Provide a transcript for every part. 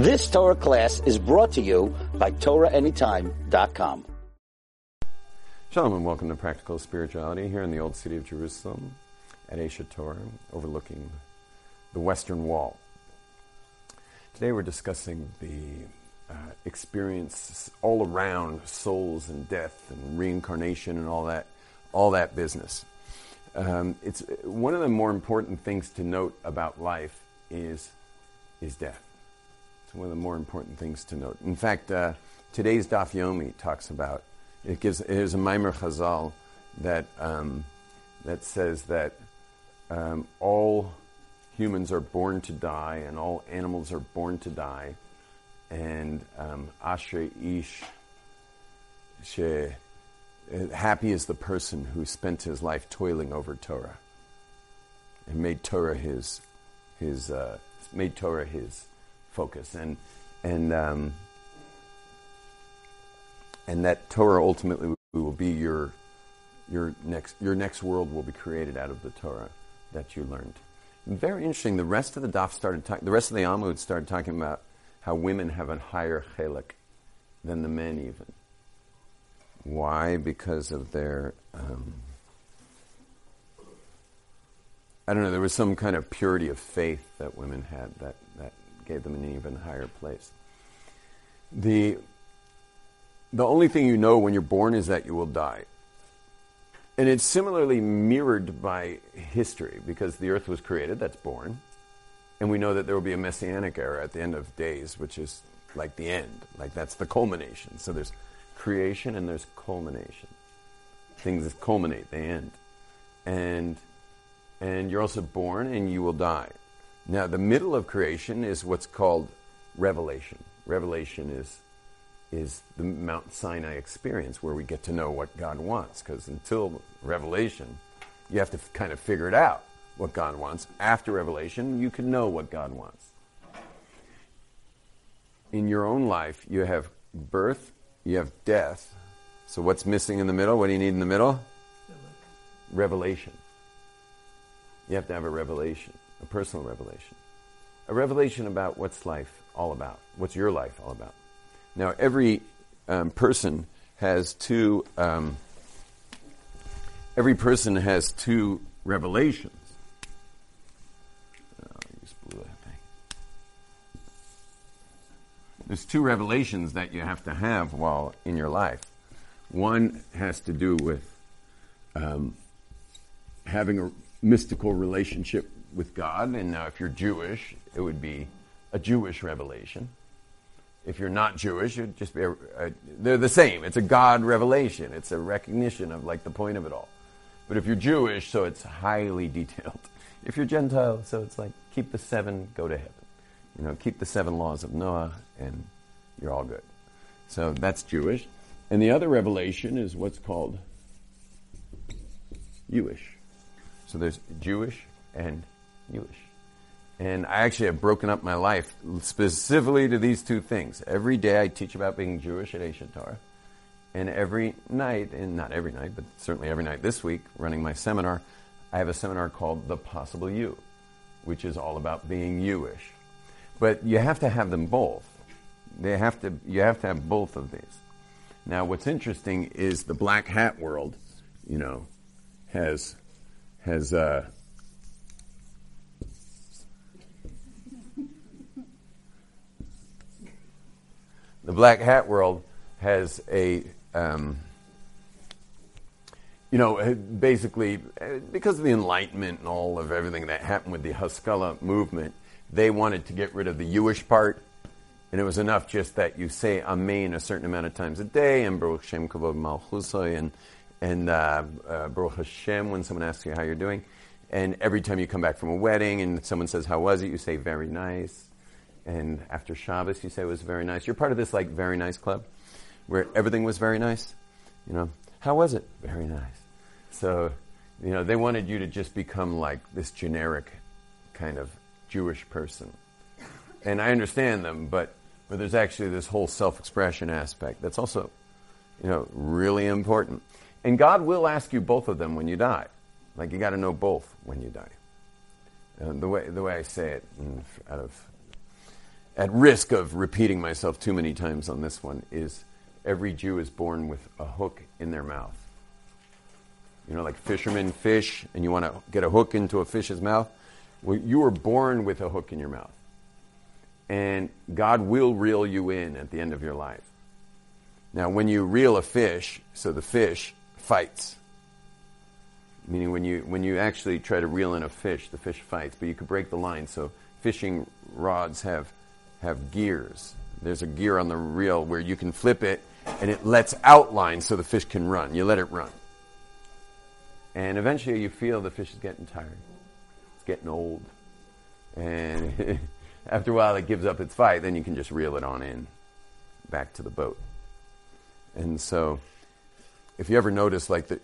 This Torah class is brought to you by TorahAnytime.com. Shalom and welcome to Practical Spirituality here in the Old City of Jerusalem at Aish HaTorah, overlooking the Western Wall. Today we're discussing the uh, experience all around souls and death and reincarnation and all that, all that business. Um, it's one of the more important things to note about life is is death. It's one of the more important things to note. In fact, uh, today's Daf Yomi talks about it. Gives it is a Maimer Chazal that um, that says that um, all humans are born to die and all animals are born to die, and um, Ashrei Ish she, happy is the person who spent his life toiling over Torah and made Torah his his uh, made Torah his focus and and um, and that Torah ultimately will be your your next your next world will be created out of the Torah that you learned. Very interesting. The rest of the daf started. The rest of the Amud started talking about how women have a higher chelik than the men even. Why? Because of their um, I don't know. There was some kind of purity of faith that women had that gave them an even higher place. The the only thing you know when you're born is that you will die. And it's similarly mirrored by history because the earth was created, that's born. And we know that there will be a messianic era at the end of days, which is like the end, like that's the culmination. So there's creation and there's culmination. Things culminate, they end. And and you're also born and you will die. Now, the middle of creation is what's called revelation. Revelation is, is the Mount Sinai experience where we get to know what God wants, because until revelation, you have to f- kind of figure it out what God wants. After revelation, you can know what God wants. In your own life, you have birth, you have death. So, what's missing in the middle? What do you need in the middle? Revelation. You have to have a revelation, a personal revelation. A revelation about what's life all about. What's your life all about? Now, every um, person has two. Um, every person has two revelations. Oh, There's two revelations that you have to have while in your life. One has to do with um, having a mystical relationship with God. And now, if you're Jewish, it would be a Jewish revelation. If you're not Jewish, it would just be a, a, they're the same. It's a God revelation. It's a recognition of like the point of it all. But if you're Jewish, so it's highly detailed. If you're Gentile, so it's like keep the seven, go to heaven. You know, keep the seven laws of Noah, and you're all good. So that's Jewish. And the other revelation is what's called Jewish. So there's Jewish and Jewish. And I actually have broken up my life specifically to these two things. Every day I teach about being Jewish at Aish HaTorah. And every night, and not every night, but certainly every night this week, running my seminar, I have a seminar called The Possible You, which is all about being Jewish. But you have to have them both. They have to, you have to have both of these. Now, what's interesting is the black hat world, you know, has has uh, the black hat world has a um, you know basically because of the enlightenment and all of everything that happened with the Haskalah movement they wanted to get rid of the Jewish part and it was enough just that you say Amen a certain amount of times a day and Baruch Shem Kavod Malchusay and and uh, uh, Baruch Hashem when someone asks you how you're doing. And every time you come back from a wedding and someone says, How was it? you say, Very nice. And after Shabbos, you say it was very nice. You're part of this like very nice club where everything was very nice. You know, how was it? Very nice. So, you know, they wanted you to just become like this generic kind of Jewish person. And I understand them, but, but there's actually this whole self expression aspect that's also, you know, really important. And God will ask you both of them when you die. Like you got to know both when you die. Uh, the way the way I say it, out of at risk of repeating myself too many times on this one, is every Jew is born with a hook in their mouth. You know, like fishermen fish, and you want to get a hook into a fish's mouth. Well, you were born with a hook in your mouth. And God will reel you in at the end of your life. Now, when you reel a fish, so the fish fights. Meaning, when you, when you actually try to reel in a fish, the fish fights, but you could break the line. So, fishing rods have, have gears. There's a gear on the reel where you can flip it and it lets out line so the fish can run. You let it run. And eventually you feel the fish is getting tired. It's getting old. And after a while it gives up its fight, then you can just reel it on in back to the boat. And so if you ever notice, like, the,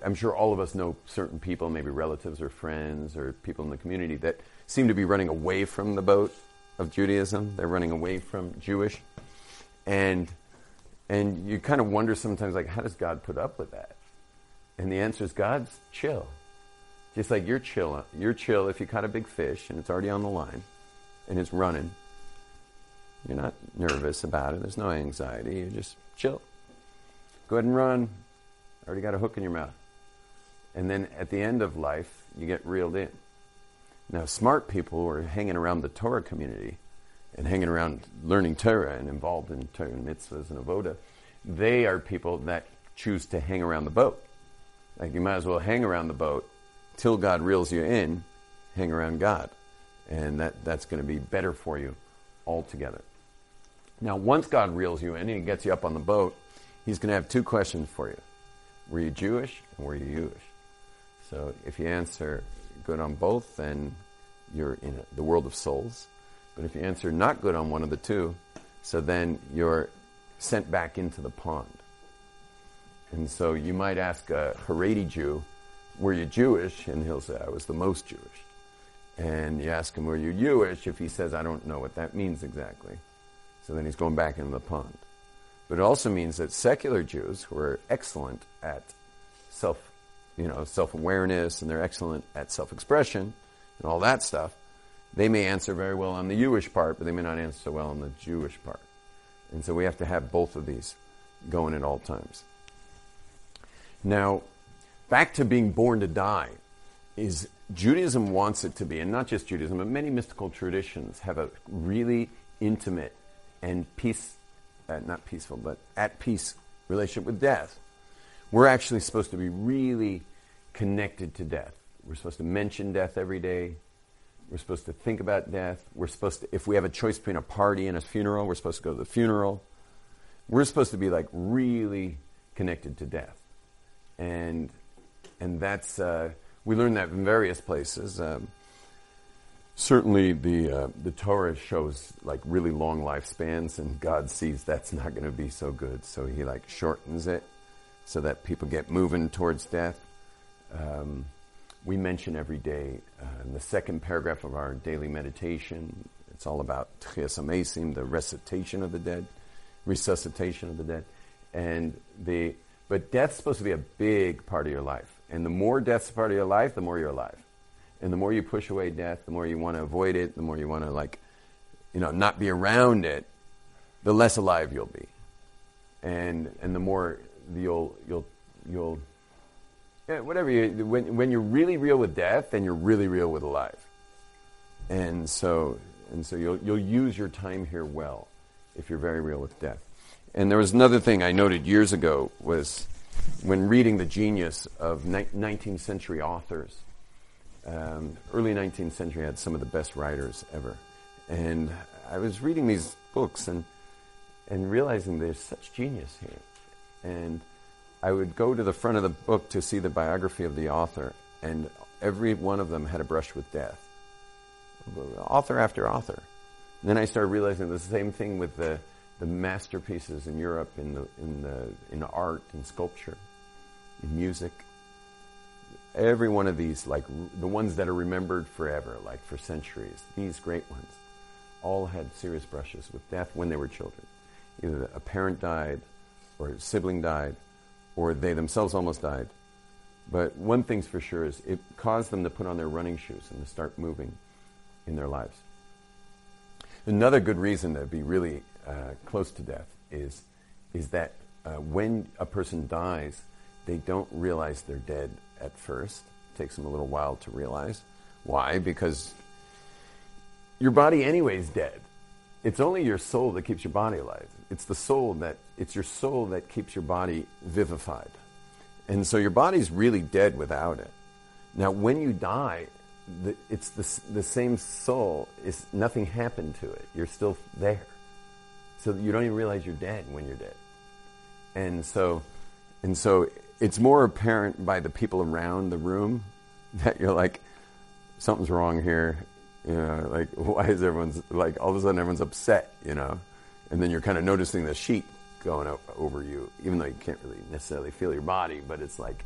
uh, I'm sure all of us know certain people, maybe relatives or friends or people in the community that seem to be running away from the boat of Judaism. They're running away from Jewish. And, and you kind of wonder sometimes, like, how does God put up with that? And the answer is God's chill. Just like you're chill. You're chill if you caught a big fish and it's already on the line and it's running. You're not nervous about it. There's no anxiety. You just chill. Go ahead and run. Already got a hook in your mouth. And then at the end of life, you get reeled in. Now, smart people who are hanging around the Torah community and hanging around learning Torah and involved in Torah and mitzvahs and avoda, they are people that choose to hang around the boat. Like you might as well hang around the boat till God reels you in, hang around God. And that, that's going to be better for you altogether. Now, once God reels you in and he gets you up on the boat, he's going to have two questions for you. Were you Jewish and were you Jewish? So if you answer good on both, then you're in the world of souls. But if you answer not good on one of the two, so then you're sent back into the pond. And so you might ask a Haredi Jew, were you Jewish? And he'll say, I was the most Jewish. And you ask him, were you Jewish? If he says, I don't know what that means exactly. So then he's going back into the pond. But it also means that secular Jews who are excellent at self you know, self-awareness and they're excellent at self-expression and all that stuff, they may answer very well on the Jewish part, but they may not answer so well on the Jewish part. And so we have to have both of these going at all times. Now, back to being born to die is Judaism wants it to be, and not just Judaism, but many mystical traditions have a really intimate and peace, uh, not peaceful, but at peace relationship with death we're actually supposed to be really connected to death. We're supposed to mention death every day. We're supposed to think about death. We're supposed to, if we have a choice between a party and a funeral, we're supposed to go to the funeral. We're supposed to be like really connected to death. And, and that's, uh, we learn that in various places. Um, certainly the, uh, the Torah shows like really long lifespans and God sees that's not going to be so good. So he like shortens it so that people get moving towards death. Um, we mention every day uh, in the second paragraph of our daily meditation, it's all about Tchias Amesim, the recitation of the dead, resuscitation of the dead. And the, but death's supposed to be a big part of your life. And the more death's a part of your life, the more you're alive. And the more you push away death, the more you want to avoid it, the more you want to like, you know, not be around it, the less alive you'll be. And, and the more you'll you'll you'll yeah, whatever you when when you're really real with death, then you're really real with life. And so and so you'll you'll use your time here well if you're very real with death. And there was another thing I noted years ago was when reading the genius of ni- 19th century authors. Um, early 19th century had some of the best writers ever, and I was reading these books and and realizing there's such genius here and I would go to the front of the book to see the biography of the author, and every one of them had a brush with death. Author after author. And then I started realizing the same thing with the, the masterpieces in Europe in the, in the in art and sculpture, in music. Every one of these, like the ones that are remembered forever, like for centuries, these great ones, all had serious brushes with death when they were children. Either a parent died, or a sibling died, or they themselves almost died. But one thing's for sure is it caused them to put on their running shoes and to start moving in their lives. Another good reason to be really uh, close to death is, is that uh, when a person dies, they don't realize they're dead at first. It takes them a little while to realize. Why? Because your body anyway is dead. It's only your soul that keeps your body alive. It's the soul that it's your soul that keeps your body vivified. And so your body's really dead without it. Now, when you die, the, it's the, the same soul. Is nothing happened to it. You're still there. So you don't even realize you're dead when you're dead. And so, and so it's more apparent by the people around the room that you're like, something's wrong here. You know, like why is everyone's like all of a sudden everyone's upset, you know? And then you're kind of noticing the sheet going over you, even though you can't really necessarily feel your body, but it's like,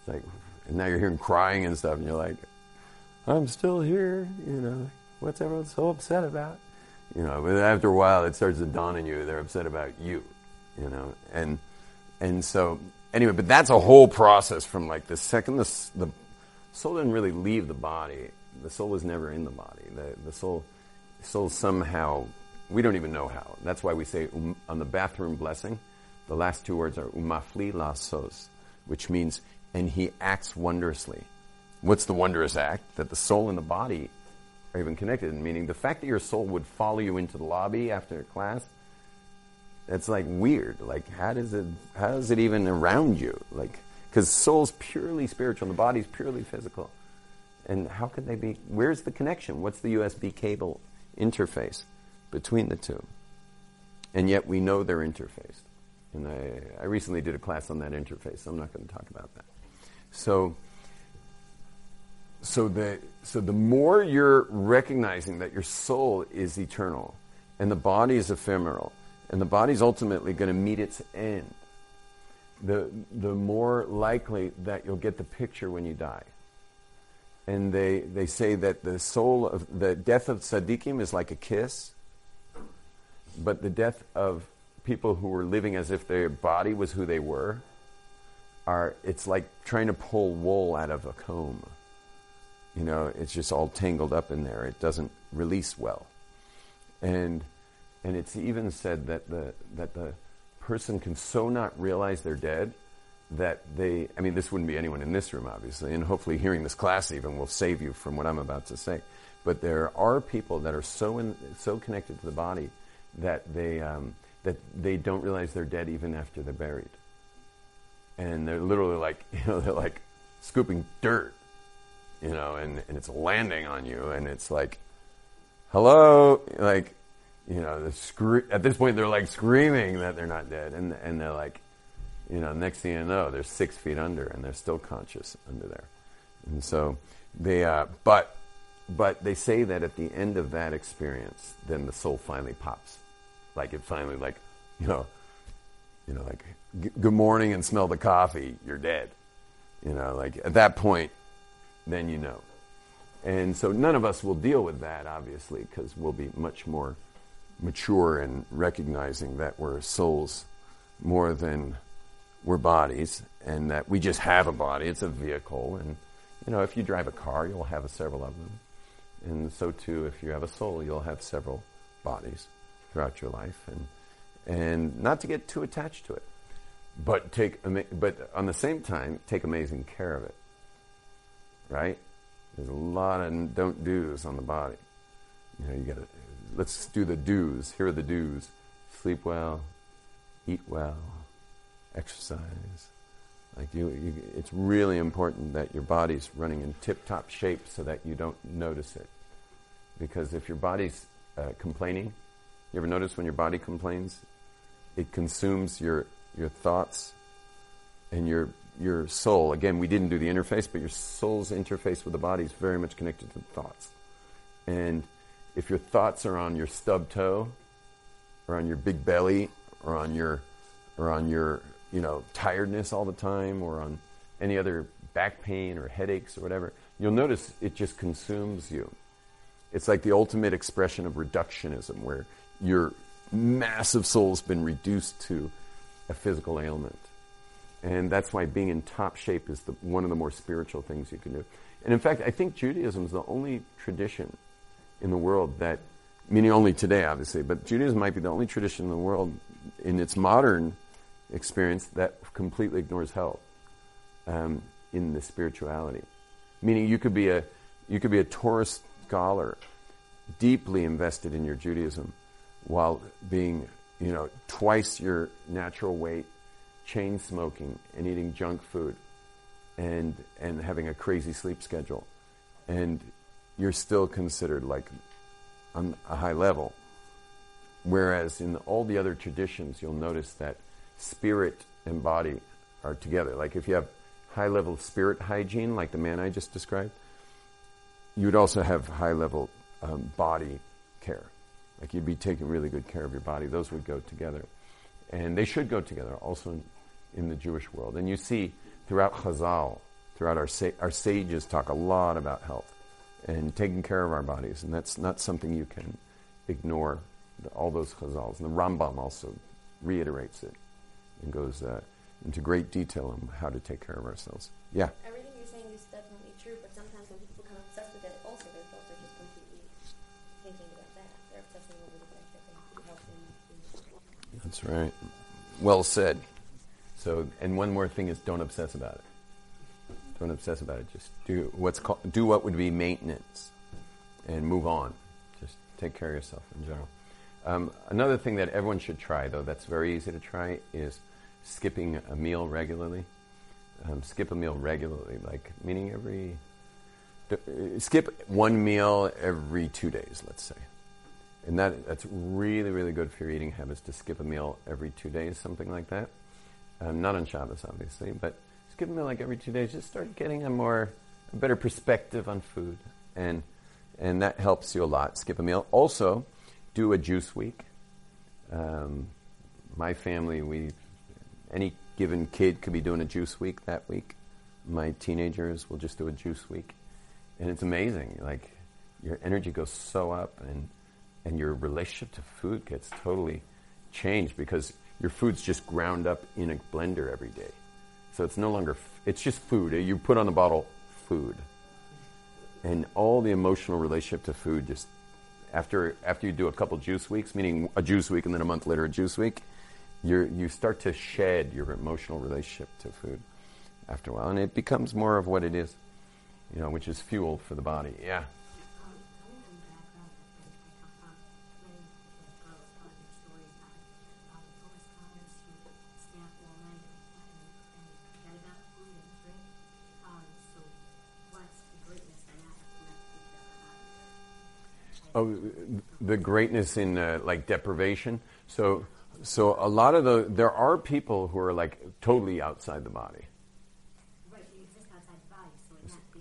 it's like, and now you're hearing crying and stuff, and you're like, I'm still here, you know, what's everyone so upset about? You know, but after a while it starts to dawn on you they're upset about you, you know, and, and so, anyway, but that's a whole process from like the second the, the soul didn't really leave the body, the soul is never in the body. The, the soul, soul somehow we don't even know how. That's why we say um, on the bathroom blessing, the last two words are umafli lasos, which means, and he acts wondrously. What's the wondrous act? That the soul and the body are even connected, meaning the fact that your soul would follow you into the lobby after class, that's like weird. Like, how does it, how is it even around you? Like, because soul's purely spiritual and the body's purely physical. And how could they be, where's the connection? What's the USB cable interface? between the two. And yet we know they're interfaced. And I, I recently did a class on that interface, so I'm not going to talk about that. So, so the, so the more you're recognizing that your soul is eternal and the body is ephemeral and the body is ultimately going to meet its end, the, the more likely that you'll get the picture when you die. And they, they say that the soul of the death of tzaddikim is like a kiss, but the death of people who were living as if their body was who they were are it's like trying to pull wool out of a comb. You know, it's just all tangled up in there. It doesn't release well. And and it's even said that the that the person can so not realize they're dead that they I mean this wouldn't be anyone in this room obviously and hopefully hearing this class even will save you from what I'm about to say. But there are people that are so in, so connected to the body that they, um, that they don't realize they're dead even after they're buried. And they're literally like, you know, they're like scooping dirt, you know, and, and it's landing on you, and it's like, hello, like, you know, the scre- at this point they're like screaming that they're not dead, and and they're like, you know, next thing you know, they're six feet under, and they're still conscious under there, and so they, uh, but but they say that at the end of that experience, then the soul finally pops. Like it finally like you know you know like good morning and smell the coffee you're dead. You know like at that point then you know. And so none of us will deal with that obviously because we'll be much more mature in recognizing that we're souls more than we're bodies and that we just have a body it's a vehicle and you know if you drive a car you'll have several of them and so too if you have a soul you'll have several bodies throughout your life, and and not to get too attached to it, but take but on the same time take amazing care of it. Right? There's a lot of don't do's on the body. You know, you got to let's do the do's. Here are the do's: sleep well, eat well, exercise. Like you, you, it's really important that your body's running in tip-top shape so that you don't notice it. Because if your body's uh, complaining, you ever notice when your body complains? It consumes your, your thoughts and your, your soul. Again, we didn't do the interface, but your soul's interface with the body is very much connected to the thoughts. And if your thoughts are on your stub toe, or on your big belly, or on your, or on your, you know, tiredness all the time, or on any other back pain or headaches or whatever, you'll notice it just consumes you. It's like the ultimate expression of reductionism, where your massive soul's been reduced to a physical ailment. And that's why being in top shape is the, one of the more spiritual things you can do. And in fact, I think Judaism is the only tradition in the world that meaning only today, obviously, but Judaism might be the only tradition in the world in its modern experience that completely ignores health um, in the spirituality. Meaning, you could be a you could be a Torah scholar, deeply invested in your Judaism, while being you know twice your natural weight, chain smoking and eating junk food, and and having a crazy sleep schedule, and you're still considered like on a high level. Whereas in all the other traditions, you'll notice that spirit and body are together. Like if you have high level spirit hygiene, like the man I just described, you would also have high level um, body care. Like you'd be taking really good care of your body. Those would go together. And they should go together also in, in the Jewish world. And you see throughout Chazal, throughout our, sa- our sages talk a lot about health and taking care of our bodies. And that's not something you can ignore, the, all those Chazals. And the Rambam also reiterates it and goes uh, into great detail on how to take care of ourselves. Yeah? Everything you're saying is definitely true, but sometimes when people become obsessed with it, also their thoughts are just completely thinking about that. They're obsessing over the fact that they be healthy and That's right. Well said. So, and one more thing is don't obsess about it. Don't obsess about it. Just do what's called, do what would be maintenance, and move on. Just take care of yourself in general. Um, another thing that everyone should try, though, that's very easy to try, is skipping a meal regularly. Um, skip a meal regularly, like meaning every uh, skip one meal every two days, let's say. And that, that's really, really good for your eating habits to skip a meal every two days, something like that. Um, not on Shabbos, obviously, but skip a meal like every two days. Just start getting a more, a better perspective on food, and and that helps you a lot. Skip a meal. Also, do a juice week. Um, my family, we, any given kid could be doing a juice week that week. My teenagers will just do a juice week, and it's amazing. Like your energy goes so up, and and your relationship to food gets totally changed because your food's just ground up in a blender every day. So it's no longer, f- it's just food. You put on the bottle food. And all the emotional relationship to food just, after, after you do a couple juice weeks, meaning a juice week and then a month later a juice week, you you start to shed your emotional relationship to food after a while. And it becomes more of what it is, you know, which is fuel for the body. Yeah. Oh, the greatness in uh, like deprivation. So, so a lot of the there are people who are like totally outside the body.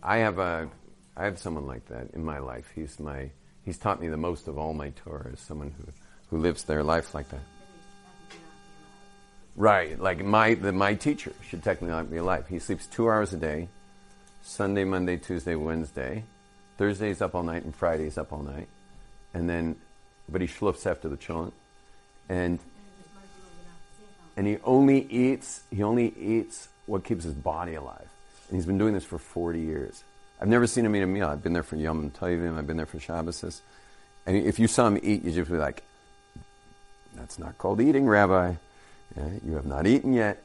I have a, I have someone like that in my life. He's my, he's taught me the most of all my Torah. Is someone who, who lives their life like that. Right, like my the, my teacher should technically not be alive. He sleeps two hours a day, Sunday, Monday, Tuesday, Wednesday. Thursday's up all night and Friday's up all night, and then, but he schluffs after the cholent, and and he only eats he only eats what keeps his body alive, and he's been doing this for forty years. I've never seen him eat a meal. I've been there for Yom Tovim. I've been there for Shabbos, and if you saw him eat, you'd just be like, "That's not called eating, Rabbi." Yeah, you have not eaten yet,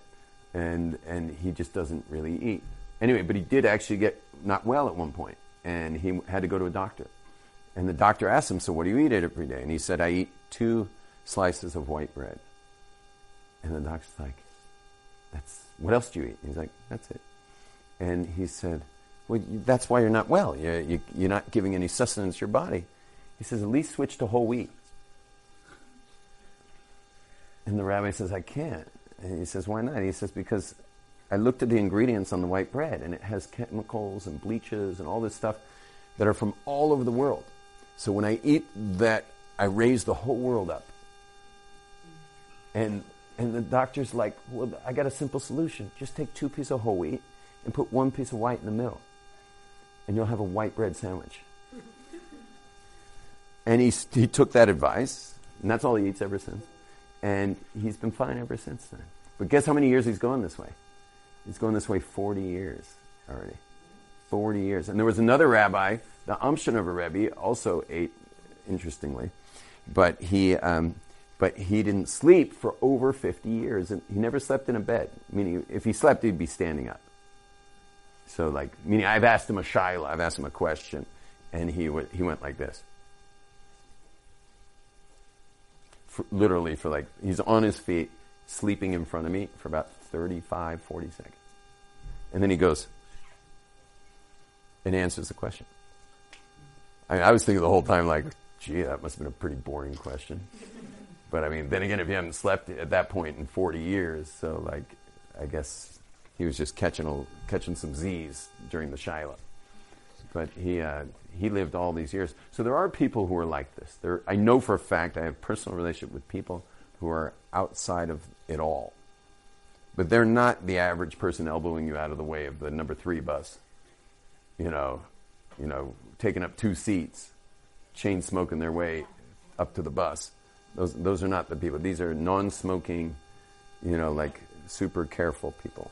and and he just doesn't really eat. Anyway, but he did actually get not well at one point, and he had to go to a doctor. And the doctor asked him, "So what do you eat every day?" And he said, "I eat two slices of white bread." And the doctor's like, "That's what else do you eat?" And he's like, "That's it." And he said, "Well, that's why you're not well. You, you, you're not giving any sustenance to your body." He says, "At least switch to whole wheat." And the rabbi says, I can't. And he says, Why not? He says, Because I looked at the ingredients on the white bread and it has chemicals and bleaches and all this stuff that are from all over the world. So when I eat that, I raise the whole world up. And and the doctor's like, Well, I got a simple solution. Just take two pieces of whole wheat and put one piece of white in the middle. And you'll have a white bread sandwich. And he, he took that advice, and that's all he eats ever since. And he's been fine ever since then. But guess how many years he's going this way? He's going this way 40 years already. 40 years. And there was another rabbi, the Amshinover Rebbe, also ate, interestingly. but he, um, but he didn't sleep for over 50 years, and he never slept in a bed. Meaning, if he slept, he'd be standing up. So, like, meaning, I've asked him a shaila, I've asked him a question, and he w- he went like this. For, literally, for like, he's on his feet, sleeping in front of me for about 35, 40 seconds. And then he goes and answers the question. I, mean, I was thinking the whole time, like, gee, that must have been a pretty boring question. But I mean, then again, if you haven't slept at that point in 40 years, so like, I guess he was just catching a, catching some Z's during the shaila. But he uh, he lived all these years. So there are people who are like this. There, I know for a fact I have personal relationship with people who are outside of it all. But they're not the average person elbowing you out of the way of the number three bus. You know, you know, taking up two seats, chain smoking their way up to the bus. Those, those are not the people. These are non smoking, you know, like super careful people.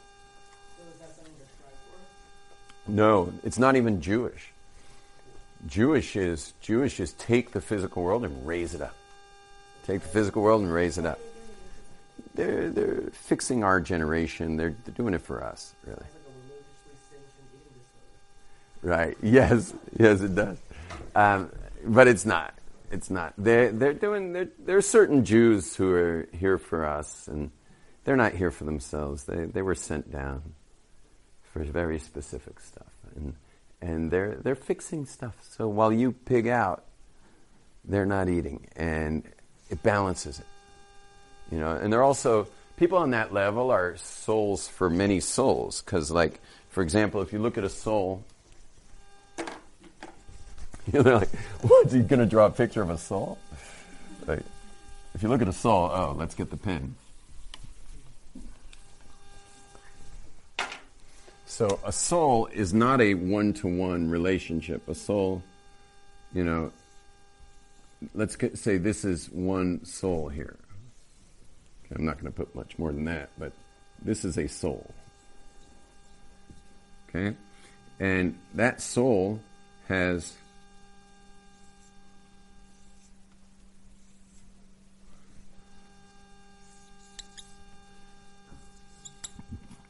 No, it's not even Jewish. Jewish is Jewish is take the physical world and raise it up. Take the physical world and raise it up. They're they're fixing our generation. They're they're doing it for us, really. Right. Yes. Yes, it does. Um, but it's not. It's not. They're, they're doing, they're, there are certain Jews who are here for us, and they're not here for themselves. They, they were sent down for very specific stuff. And, and they're, they're fixing stuff. So while you pig out, they're not eating. And it balances it. You know, and they're also, people on that level are souls for many souls. Because, like, for example, if you look at a soul, you know, they're like, what's he going to draw a picture of a soul? Like, if you look at a soul, oh, let's get the pen. So a soul is not a one-to-one relationship. A soul, you know, let's say this is one soul here. Okay, I'm not going to put much more than that, but this is a soul. Okay? And that soul has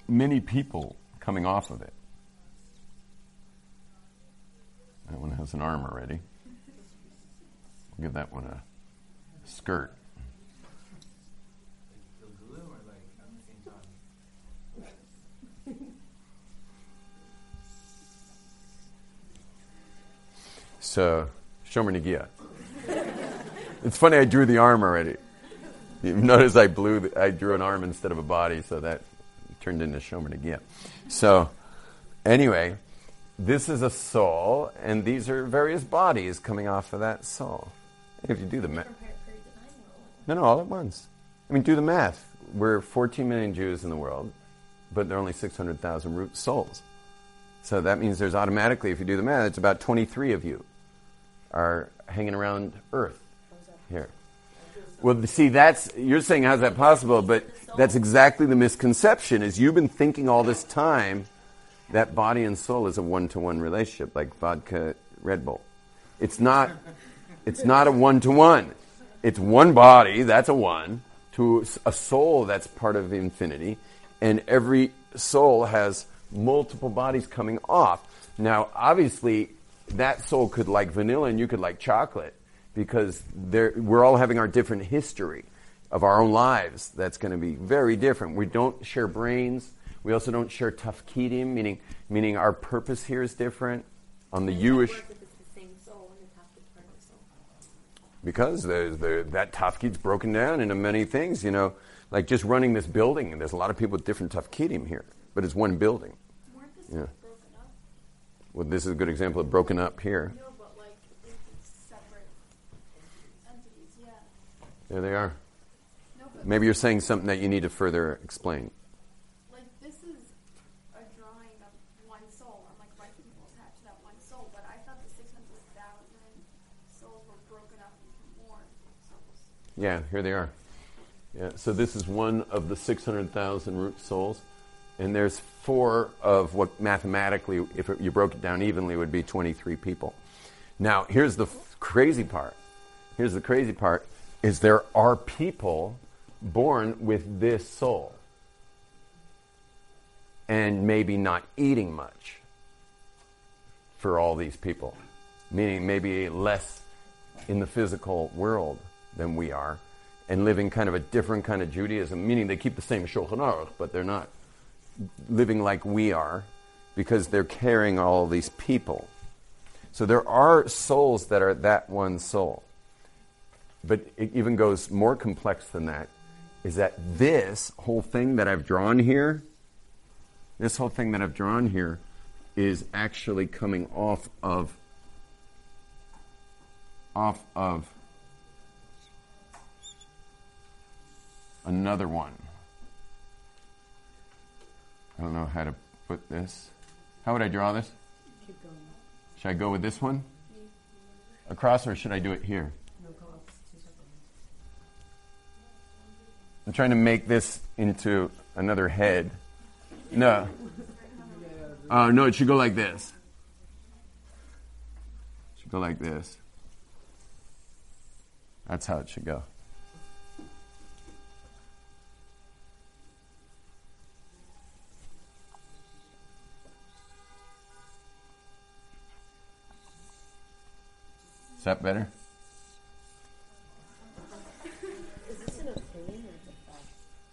many people coming off of it. That one has an arm already. We'll give that one a skirt. So, Shomer Nagia. it's funny, I drew the arm already. You notice I blew, the, I drew an arm instead of a body, so that turned into Shomer Nagia. So, anyway, this is a soul, and these are various bodies coming off of that soul. If you do the math. No, no, all at once. I mean, do the math. We're 14 million Jews in the world, but there are only 600,000 root souls. So that means there's automatically, if you do the math, it's about 23 of you are hanging around Earth here. Well, see, that's you're saying how's that possible? But that's exactly the misconception. Is you've been thinking all this time that body and soul is a one-to-one relationship, like vodka, Red Bull. It's not. It's not a one-to-one. It's one body. That's a one to a soul. That's part of infinity, and every soul has multiple bodies coming off. Now, obviously, that soul could like vanilla, and you could like chocolate because we're all having our different history of our own lives. That's going to be very different. We don't share brains. We also don't share tafkidim, meaning meaning our purpose here is different. On the Jewish, because there's the, that tafkid's broken down into many things. You know, like just running this building, and there's a lot of people with different tafkidim here, but it's one building. Yeah. Well, this is a good example of broken up here. There they are. No, Maybe you're saying something that you need to further explain. Like this is a drawing of one soul. I'm like why people attached to that one soul, but I thought the six hundred thousand souls were broken up into more souls. Yeah, here they are. Yeah, so this is one of the six hundred thousand root souls, and there's four of what mathematically, if it, you broke it down evenly, would be twenty-three people. Now, here's the f- crazy part here's the crazy part, is there are people born with this soul and maybe not eating much for all these people, meaning maybe less in the physical world than we are, and living kind of a different kind of Judaism, meaning they keep the same Shulchan Aruch, but they're not living like we are because they're carrying all these people. So there are souls that are that one soul. But it even goes more complex than that is that this whole thing that I've drawn here, this whole thing that I've drawn here, is actually coming off of off of another one. I don't know how to put this. How would I draw this? Should I go with this one? Across or should I do it here? I'm trying to make this into another head. No. Uh, no, it should go like this. It should go like this. That's how it should go. Is that better?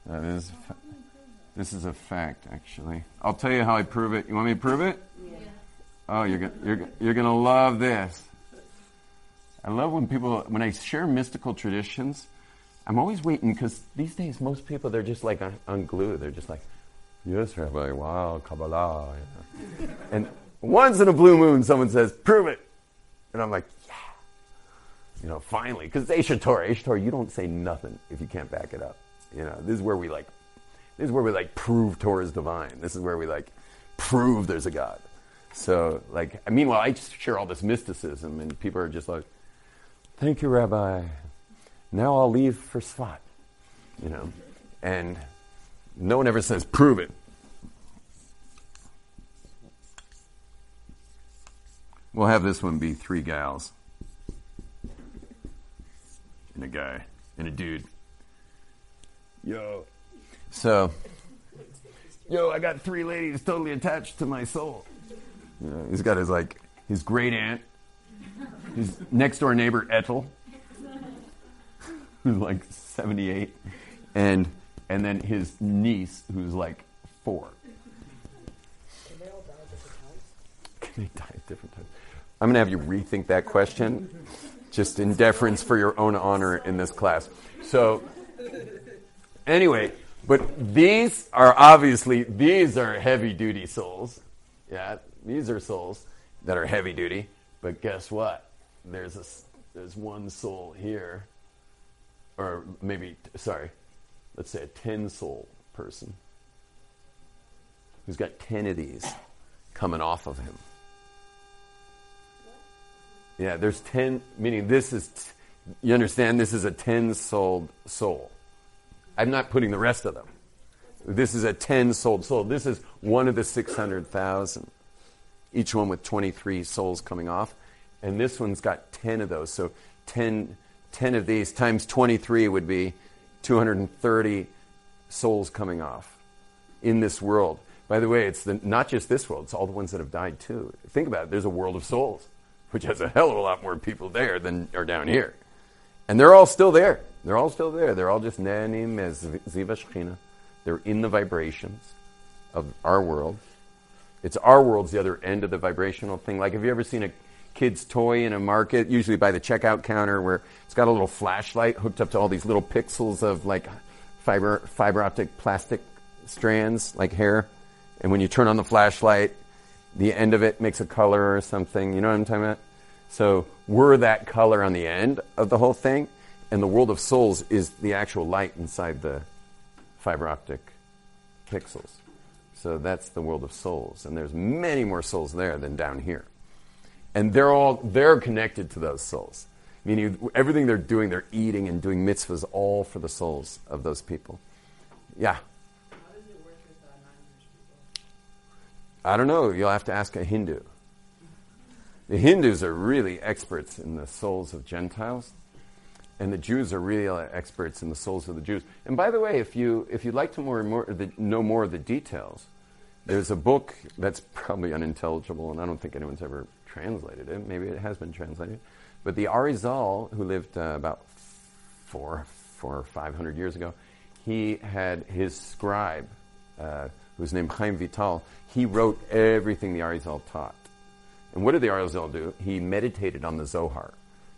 That is, this is a fact, actually. I'll tell you how I prove it. You want me to prove it? Yeah. Oh, you're gonna, you're, you're gonna love this. I love when people, when I share mystical traditions, I'm always waiting because these days most people, they're just like un- unglued. They're just like, yes, Rabbi, wow, Kabbalah. you know. and once in a blue moon, someone says, prove it. And I'm like, yeah. You know, finally, because it's Torah. Aish HaTorah, you don't say nothing if you can't back it up. You know, this is where we like, this is where we like prove Torah is divine. This is where we like prove there's a God. So, like, meanwhile, I just share all this mysticism, and people are just like, "Thank you, Rabbi. Now I'll leave for Tzfat." You know, and no one ever says, "Prove it." We'll have this one be three gals and a guy and a dude. Yo. So, yo, I got three ladies totally attached to my soul. You know, he's got his like his great aunt, his next door neighbor Ethel, who's like seventy eight, and and then his niece who's like four. Can they all die at different times? Can they die at different times? I'm gonna have you rethink that question, just in deference for your own honor in this class. So, anyway, but these are obviously these are heavy duty souls. Yeah, these are souls that are heavy duty. But guess what? There's a there's one soul here, or maybe sorry, let's say a ten soul person who's got ten of these coming off of him. Yeah, there's 10, meaning this is, you understand, this is a 10 souled soul. I'm not putting the rest of them. This is a 10 sold soul. This is one of the 600,000, each one with 23 souls coming off. And this one's got 10 of those. So 10, 10 of these times 23 would be 230 souls coming off in this world. By the way, it's the, not just this world, it's all the ones that have died too. Think about it. There's a world of souls, which has a hell of a lot more people there than are down here. And they're all still there. They're all still there. They're all just nanim as ziva shechina. They're in the vibrations of our world. It's our world's the other end of the vibrational thing. Like, have you ever seen a kid's toy in a market, usually by the checkout counter, where it's got a little flashlight hooked up to all these little pixels of like fiber fiber optic plastic strands, like hair, and when you turn on the flashlight, the end of it makes a color or something. You know what I'm talking about? So we're that color on the end of the whole thing, and the world of souls is the actual light inside the fiber optic pixels. So that's the world of souls, and there's many more souls there than down here. And they're all they're connected to those souls. Meaning everything they're doing, they're eating and doing mitzvahs all for the souls of those people. Yeah. How does it work with uh? I don't know. You'll have to ask a Hindu. The Hindus are really experts in the souls of Gentiles. and the Jews are real experts in the souls of the Jews. And by the way, if you if you'd like to more, more the, know more of the details, there's a book that's probably unintelligible, and I don't think anyone's ever translated it. Maybe it has been translated, but the Arizal, who lived uh, about four four or five hundred years ago, he had his scribe, uh, who's named Chaim Vital. He wrote everything the Arizal taught. And what did the Arizal do? He meditated on the Zohar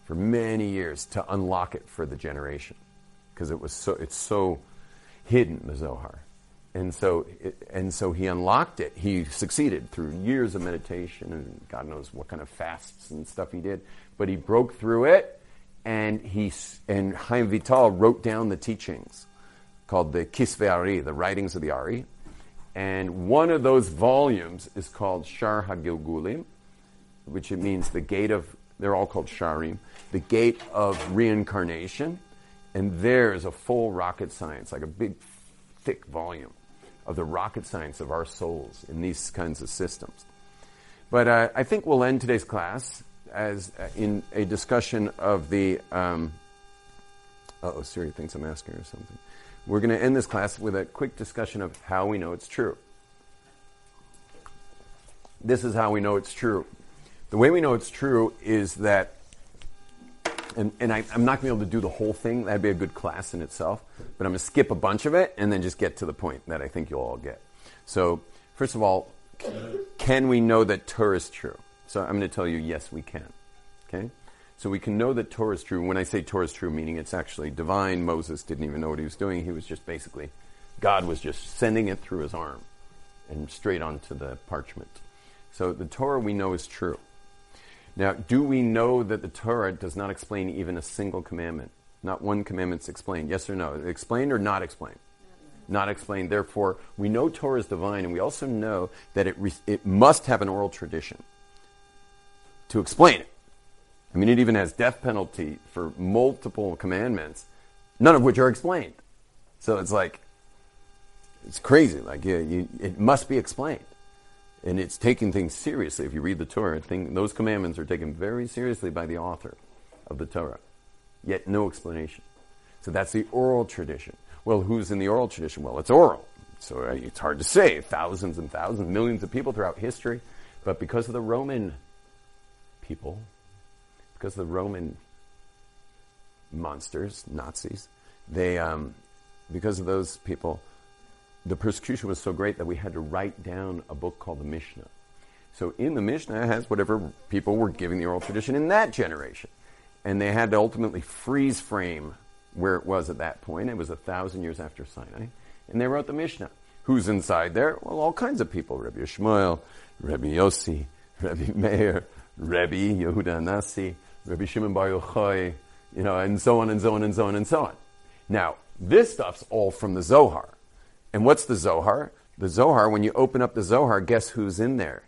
for many years to unlock it for the generation because it was so it's so hidden the Zohar, and so it, and so he unlocked it. He succeeded through years of meditation and God knows what kind of fasts and stuff he did, but he broke through it, and he and Chaim Vital wrote down the teachings called the Kisvei Ari, the writings of the Ari, and one of those volumes is called Shar HaGilgulim, which it means the gate of they're all called Sharim, the gate of reincarnation. And there's a full rocket science, like a big, thick volume of the rocket science of our souls in these kinds of systems. But uh, I think we'll end today's class as uh, in a discussion of the. Um, oh, Siri thinks I'm asking her something. We're going to end this class with a quick discussion of how we know it's true. This is how we know it's true. The way we know it's true is that, and, and I, am not going to be able to do the whole thing. That'd be a good class in itself. But I'm going to skip a bunch of it and then just get to the point that I think you'll all get. So, first of all, can we know that Torah is true? So I'm going to tell you, yes, we can. Okay? So we can know that Torah is true. When I say Torah is true, meaning it's actually divine. Moses didn't even know what he was doing. He was just basically, God was just sending it through his arm and straight onto the parchment. So the Torah we know is true. Now, do we know that the Torah does not explain even a single commandment? Not one commandment is explained. Yes or no? Explained or not explained? Not explained. Therefore, we know Torah is divine, and we also know that it, re- it must have an oral tradition to explain it. I mean, it even has death penalty for multiple commandments, none of which are explained. So it's like, it's crazy. Like, you, it must be explained and it's taking things seriously. If you read the Torah, those commandments are taken very seriously by the author of the Torah, yet no explanation. So that's the oral tradition. Well, who's in the oral tradition? Well, it's oral. So uh, it's hard to say. Thousands and thousands, millions of people throughout history. But because of the Roman people, because of the Roman monsters, Nazis, they, um, because of those people, the persecution was so great that we had to write down a book called the Mishnah. So in the Mishnah has whatever people were giving the oral tradition in that generation. And they had to ultimately freeze frame where it was at that point. It was a thousand years after Sinai. And they wrote the Mishnah. Who's inside there? Well, all kinds of people. Rabbi Yishmael, Rabbi Yossi, Rabbi Meir, Rabbi Yehuda Nasi, Rabbi Shimon Bar Yochai, you know, and so on and so on and so on and so on. Now, this stuff's all from the Zohar. And what's the Zohar? The Zohar, when you open up the Zohar, guess who's in there?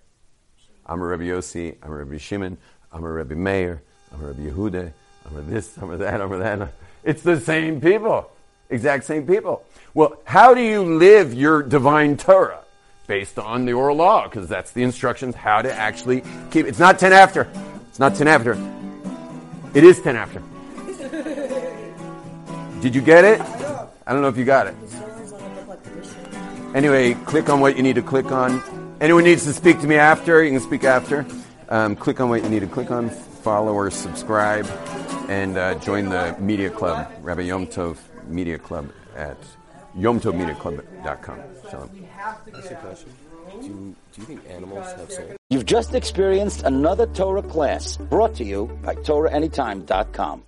I'm a Rabbi Yossi, I'm a Rabbi Shimon, I'm a Rabbi Meir, I'm a Rabbi Yehuda, I'm a this, I'm a that, I'm a that. It's the same people. Exact same people. Well, how do you live your divine Torah? Based on the oral law, because that's the instructions how to actually keep It's not 10 after. It's not 10 after. It is 10 after. Did you get it? I don't know if you got it. Anyway, click on what you need to click on. Anyone needs to speak to me after, you can speak after. Um, click on what you need to click on, follow or subscribe, and uh, join the media club, Rabbi Yom Tov Media Club at yomtovmediaclub.com. Shalom. That's a question. Do you, do you think animals have souls? You've just experienced another Torah class brought to you by TorahAnytime.com.